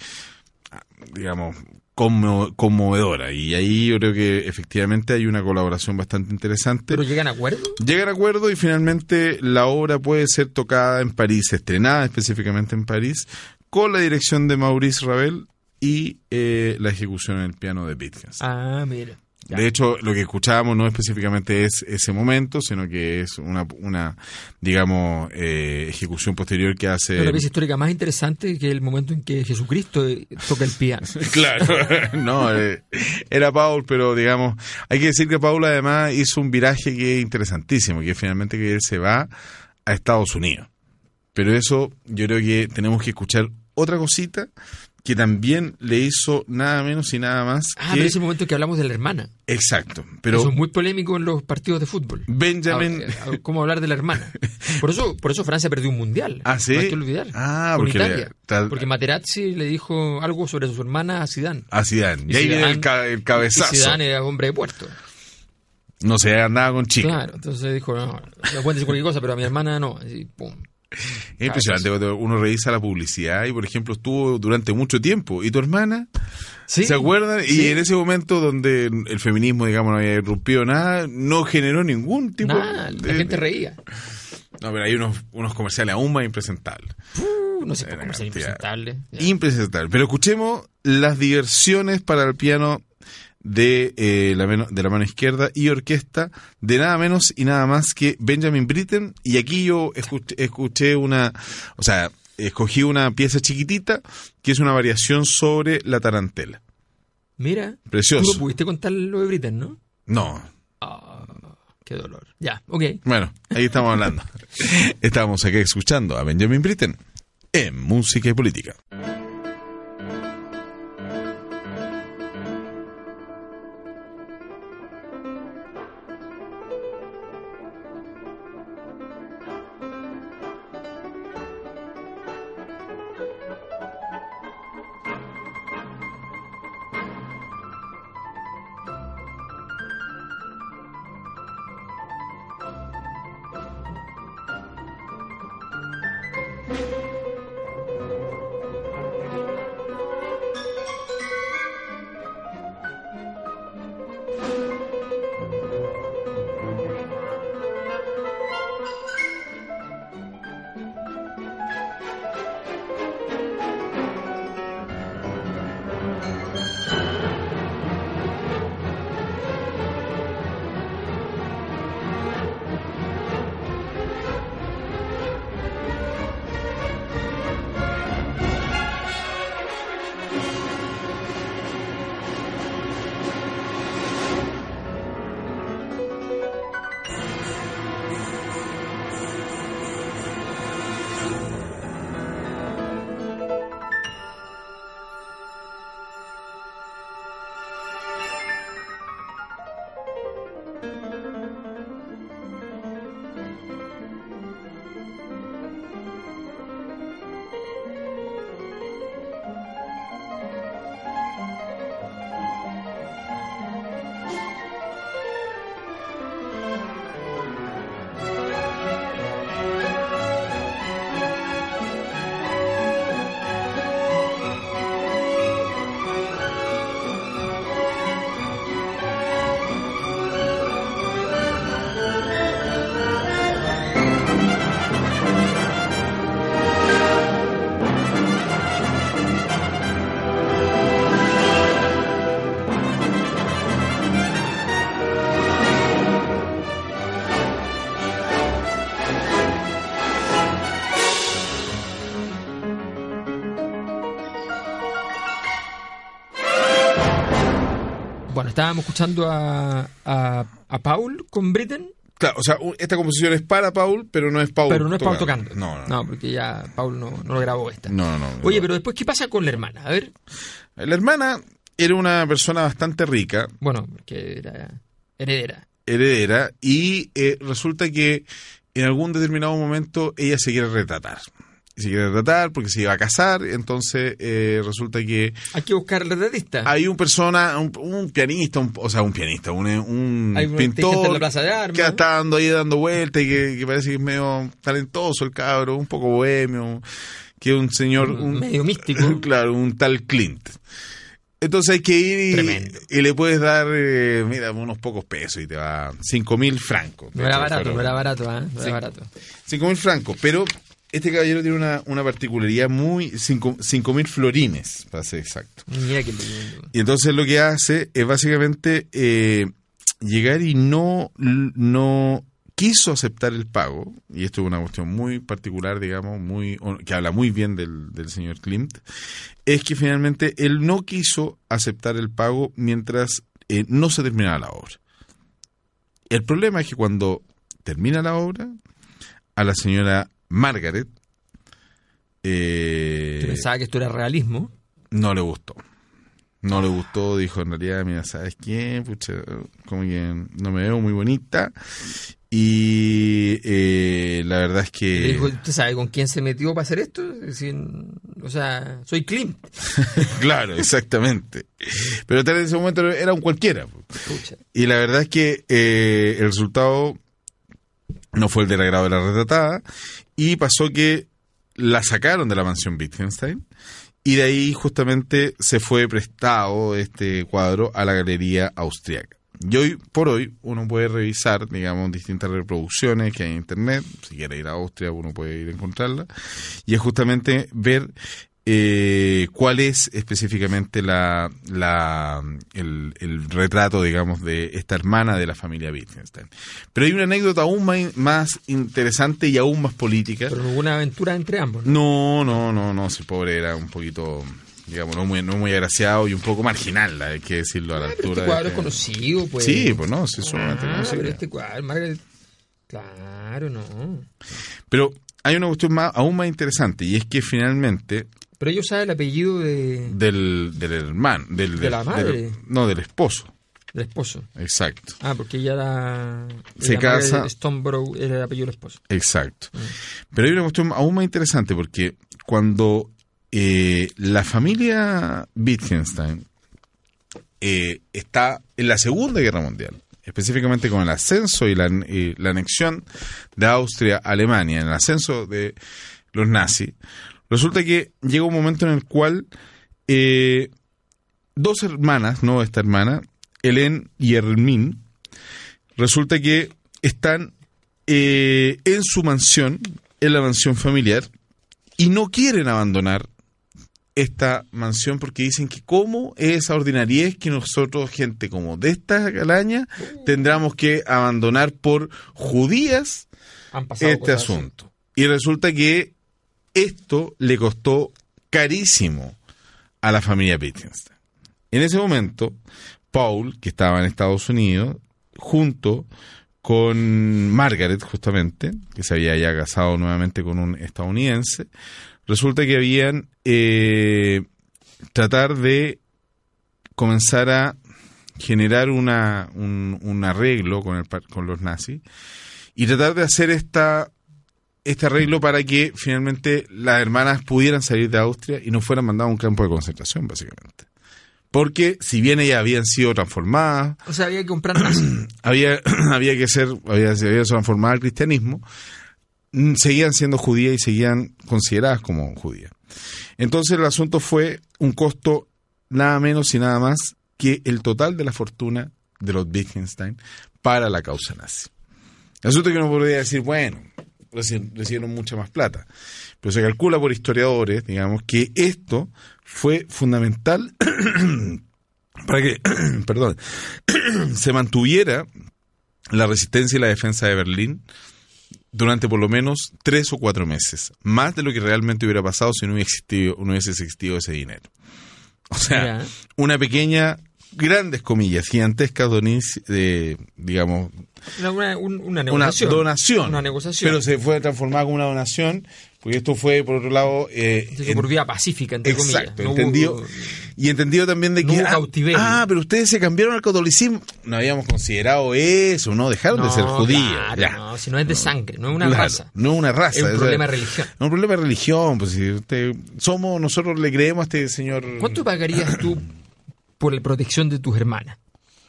digamos, conmo- conmovedora. Y ahí yo creo que efectivamente hay una colaboración bastante interesante. Pero llegan a acuerdo. Llegan a acuerdo y finalmente la obra puede ser tocada en París, estrenada específicamente en París, con la dirección de Maurice Ravel y eh, la ejecución en el piano de Wittgenstein. Ah, mira. Ya. De hecho, lo que escuchábamos no específicamente es ese momento, sino que es una, una digamos, eh, ejecución posterior que hace... La pieza histórica más interesante que el momento en que Jesucristo eh, toca el piano. Claro, no, eh, era Paul, pero digamos, hay que decir que Paul además hizo un viraje que es interesantísimo, que finalmente que él se va a Estados Unidos. Pero eso yo creo que tenemos que escuchar otra cosita que también le hizo nada menos y nada más Ah, que... pero ese momento en que hablamos de la hermana. Exacto, Eso pero es muy polémico en los partidos de fútbol. Benjamin... Ah, ah, ¿Cómo hablar de la hermana? Por eso, por eso Francia perdió un mundial. Ah, ¿sí? No hay que olvidar. Ah, porque Italia. tal- Porque Materazzi le dijo algo sobre su hermana a Zidane. A Zidane. Y ahí viene el, ca- el Y cabezazo. Zidane era hombre de puerto. No se andaba con chicas. Claro, entonces dijo, no, me pueden decir cualquier cosa, pero a mi hermana no. Y pum. Es impresionante cuando uno revisa la publicidad y, por ejemplo, estuvo durante mucho tiempo. ¿Y tu hermana? Sí. ¿Se acuerdan? Y en ese momento donde el feminismo, digamos, no había irrumpido nada, no generó ningún tipo Nada, la de- gente reía. No, pero hay unos, unos comerciales aún más impresentables. Uh, no sé Era cómo ser cantidad. impresentable. Ya. Impresentables. Pero escuchemos las diversiones para el piano de, eh, la, mano, de la mano izquierda y orquesta de nada menos y nada más que Benjamin Britten. Y aquí yo escuché, escuché una, o sea, escogí una pieza chiquitita que es una variación sobre la tarantela. Mira, Precioso. tú no pudiste contar lo de Britain, ¿no? No, Ah, qué dolor. Ya, ok. Bueno, ahí estamos hablando. Estamos aquí escuchando a Benjamin Britten en Música y Política. Estábamos escuchando a, a, a Paul con Britain, Claro, o sea, esta composición es para Paul, pero no es Paul pero no es Paul tocando. No, no, no. porque ya Paul no, no lo grabó esta. No, no, no. Oye, pero después, ¿qué pasa con la hermana? A ver, La hermana era una persona bastante rica, bueno, que era heredera. heredera, y eh, resulta que en algún determinado momento ella se quiere retratar. Y se quiere retratar porque se iba a casar, entonces eh, resulta que Hay que buscar el retratista. hay un persona, un, un pianista, un- o sea, un pianista, un, Hay pintor en la Plaza de Armas. que está dando ahí dando vueltas y que, que parece que es medio talentoso el cabro, un poco bohemio, que es un señor... Un, Medio místico. claro, un tal Clint. Entonces hay que ir y, le puedes dar, eh, mira, unos pocos pesos y te va cinco mil francos. No era barato, no era barato. No Sí. era barato. Cinco mil francos, pero este caballero tiene una, una particularidad muy... Cinco, cinco mil florines, para ser exacto. Mira que. Y entonces lo que hace es básicamente eh, llegar y no, no quiso aceptar el pago, y esto es una cuestión muy particular, digamos, muy que habla muy bien del, del señor Klimt, es que finalmente él no quiso aceptar el pago mientras eh, no se terminaba la obra. El problema es que cuando termina la obra, a la señora Margaret eh, pensaba que esto era realismo. no le gustó. No le gustó, dijo en realidad, mira, ¿sabes qué? Pucha, como que no me veo muy bonita. Y eh, la verdad es le dijo, que... ¿usted sabe con quién se metió para hacer esto? O sea, soy Klimt. claro, exactamente. Pero tal en ese momento era un cualquiera. Pucha. Y la verdad es que eh, el resultado no fue el del agrado de la retratada. Y pasó que la sacaron de la mansión Wittgenstein. Y de ahí justamente se fue prestado este cuadro a la galería austriaca. Y hoy por hoy uno puede revisar, digamos, distintas reproducciones que hay en internet. Si quiere ir a Austria, uno puede ir a encontrarla. Y es justamente ver eh, cuál es específicamente la, la, el, el retrato, digamos, de esta hermana de la familia Wittgenstein. Pero hay una anécdota aún más, más interesante y aún más política. Pero una aventura entre ambos. ¿no? No, no, no, no, si pobre era un poquito, digamos, no muy, no muy agraciado y un poco marginal, hay que decirlo a la Ah, pero altura. este cuadro es que- conocido, pues. Sí, pues no, sí, es sumamente Ah, pero este cuadro, Margaret. Claro, no. Pero hay una cuestión más, aún más interesante y es que finalmente Pero ellos saben el apellido de, del, del hermano, del, De la madre. del- no, del esposo, del esposo. exacto, Ah, porque ella era. Se casa- Margaret Stoneborough era el apellido del esposo. exacto. Pero hay una cuestión aún más interesante porque cuando eh, la familia Wittgenstein eh, está en la Segunda Guerra Mundial, específicamente con el ascenso y la, y la anexión de Austria a Alemania, en el ascenso de los nazis, resulta que llega un momento en el cual eh, dos hermanas, no esta hermana, Helen y Hermine, resulta que están eh, en su mansión, en la mansión familiar, y no quieren abandonar esta mansión porque dicen que cómo es esa ordinariez que nosotros, gente como de esta calaña, tendremos que abandonar por judías este así. asunto. Y resulta que esto le costó carísimo a la familia Wittgenstein. En ese momento, Paul, que estaba en Estados Unidos, junto con Margaret, justamente, que se había ya casado nuevamente con un estadounidense, resulta que habían eh, tratar de comenzar a generar una, un, arreglo con, el, con los nazis y tratar de hacer esta este arreglo para que finalmente las hermanas pudieran salir de Austria y no fueran mandadas a un campo de concentración, básicamente. Porque si bien ellas habían sido transformadas, O sea, había que comprar había, había que ser, había, había transformado al cristianismo, mm, seguían siendo judías y seguían consideradas como judías. Entonces el asunto fue un costo nada menos y nada más que el total de la fortuna de los Wittgenstein para la causa nazi. El asunto que uno podría decir, bueno, recibieron mucha más plata. Pero se calcula por historiadores, digamos, que esto fue fundamental para que, perdón, se mantuviera la resistencia y la defensa de Berlín durante por lo menos tres o cuatro meses, más de lo que realmente hubiera pasado si no hubiese existido, no hubiese existido ese dinero. O sea, Mira. una pequeña grandes comillas, gigantescas donis, de, digamos, Una, una, un- una una negociación. donación. Una negociación. Pero se fue transformada como una donación, porque esto fue, por otro lado... Eh, en- por vía pacífica, entre Exacto, comillas. No entendido. hubo- y entendido también de no que. hubo ah, ah, pero ustedes se cambiaron al catolicismo. No habíamos considerado eso, no dejaron de No, ser judíos. claro, ya. no, si no es de sangre, no es una Claro, raza. No es una raza. Es un problema de religión. Es un problema de religión. Pues si usted, somos, nosotros le creemos a este señor. ¿Cuánto pagarías tú por la protección de tus hermanas?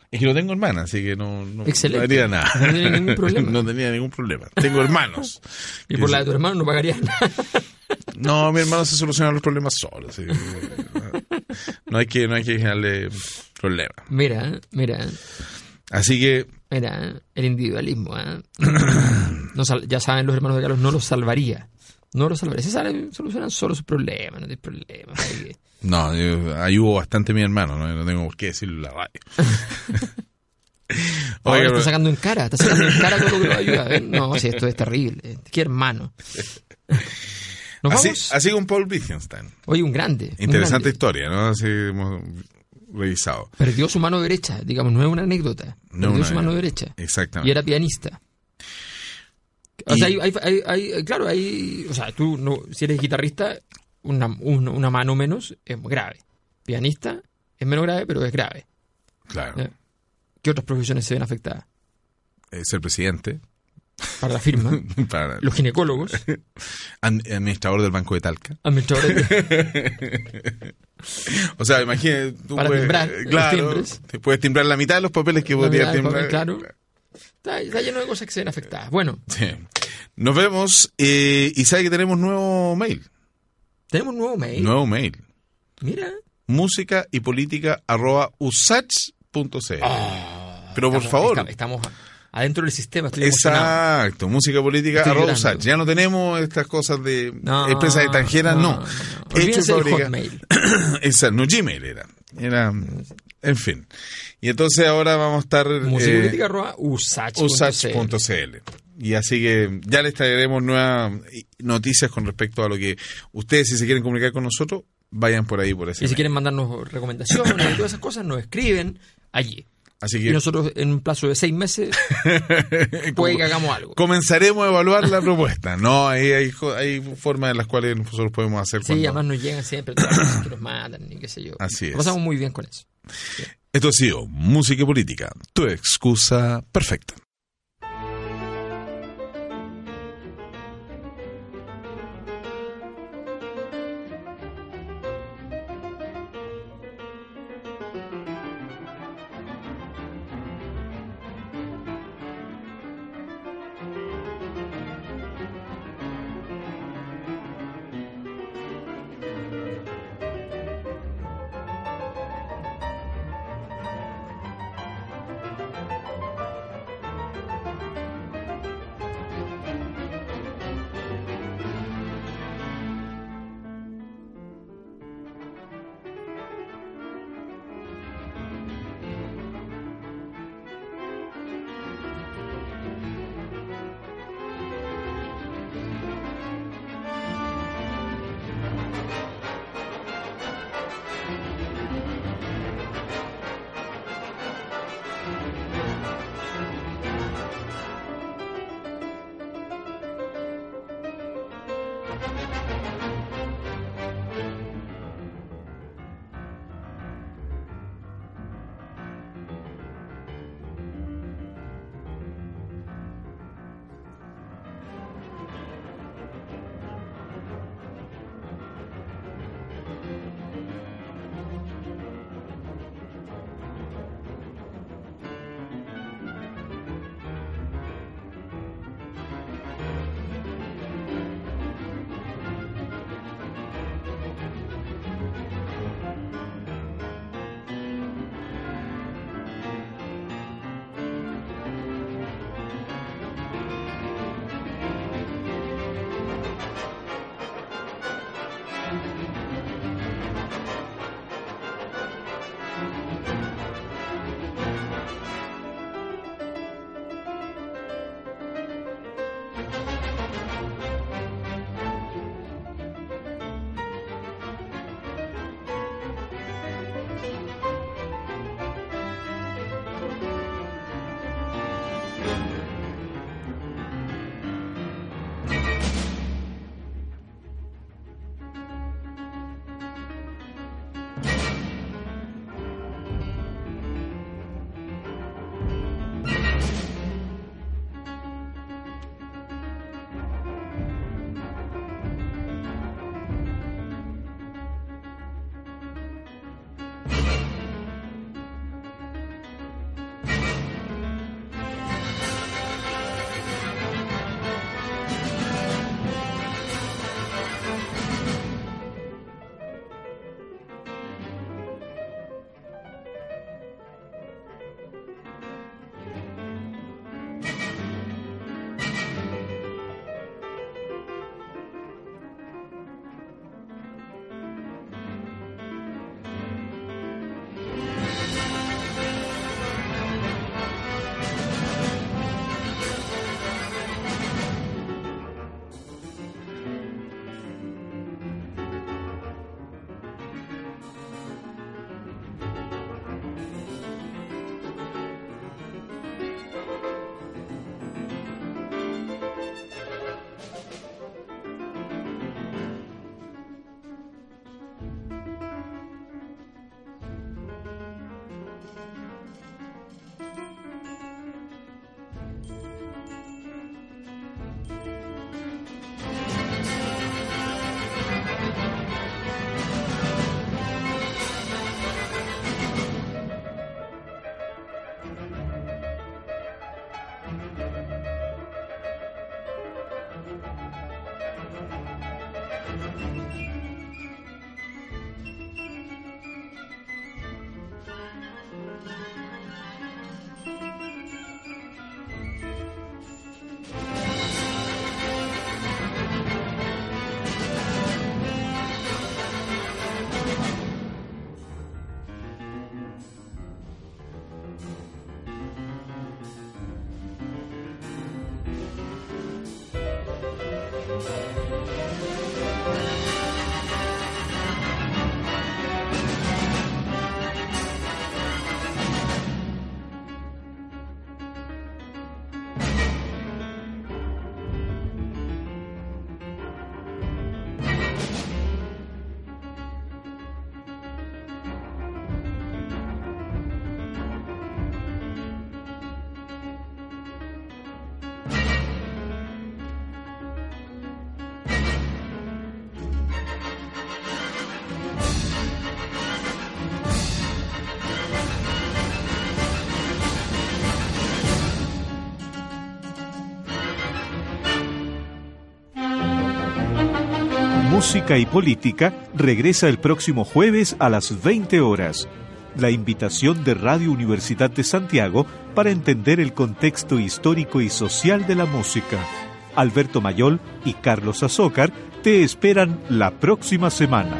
Es que no tengo hermana, así que no, no, no haría nada. No tiene ningún problema. no tenía ningún problema. Tengo hermanos. Y por la de tu hermano no pagarías nada. No, mi hermano se soluciona los problemas solo. así que, no hay que, no hay que generarle problemas. Mira, mira, Así que mira, el individualismo. ¿eh? No ya saben los hermanos de Carlos, no los salvaría. No los salvaría. Se salen, solucionan solo sus problemas, no hay que- No, yo ayudo bastante a mi hermano, no, No tengo por qué decirlo en la radio. Ahora Oiga, está sacando en cara, está sacando en cara todo lo que lo ayuda. ¿ven? No, si esto es terrible. Qué hermano. Nos así, vamos. así con Paul Wittgenstein. Oye, un grande. un Interesante grande. historia, ¿no? Así hemos revisado. Perdió su mano derecha, digamos, no es una anécdota. No Perdió una su mano derecha. Exactamente. Y era pianista. O Y- sea, hay, hay- hay- hay- claro, hay, o sea, tú no, si eres guitarrista, una, un- una mano menos es muy grave. Pianista es menos grave, pero es grave. Claro. ¿ya? ¿Qué otras profesiones se ven afectadas? Eh, ser presidente, Para la firma, para los ginecólogos, administrador del Banco de Talca. administradores de- O sea, imagínate, tú Para puedes, timbrar eh, los claro, timbres. te puedes timbrar la mitad de los papeles que del timbrar. papel, claro. Está, está lleno de cosas que se ven afectadas. Bueno, Sí. Nos vemos eh, y sabe que tenemos nuevo mail. tenemos un nuevo mail. Nuevo mail. Mira. música y política arroba usach.cl. Pero por Estamos- favor. esta- Estamos adentro del sistema. Estoy. Exacto, música política Estoy arroba usach. Ya no tenemos estas cosas de No, empresas extranjeras, no. no, no. Hecho del fabricado- Hotmail. Exacto, no Gmail era. Era, en fin. Y entonces ahora vamos a estar Música eh. Y así que ya les traeremos nuevas noticias con respecto a lo que ustedes, si se quieren comunicar con nosotros, vayan por ahí, por ese Y si quieren mandarnos recomendaciones y todas esas cosas, nos escriben allí. Así Y que nosotros en un plazo de seis meses puede que hagamos algo. comenzaremos a evaluar la propuesta. No, hay, hay, hay formas en las cuales nosotros podemos hacer Sí, cuando- además nos llegan siempre todas las cosas que nos mandan y qué sé yo. Así Lo es. pasamos muy bien con eso. Esto ha sido Música y Política, tu excusa perfecta. Música y Política regresa el próximo jueves a las 20 horas. La invitación de Radio Universidad de Santiago para entender el contexto histórico y social de la música. Alberto Mayol y Carlos Azócar te esperan la próxima semana.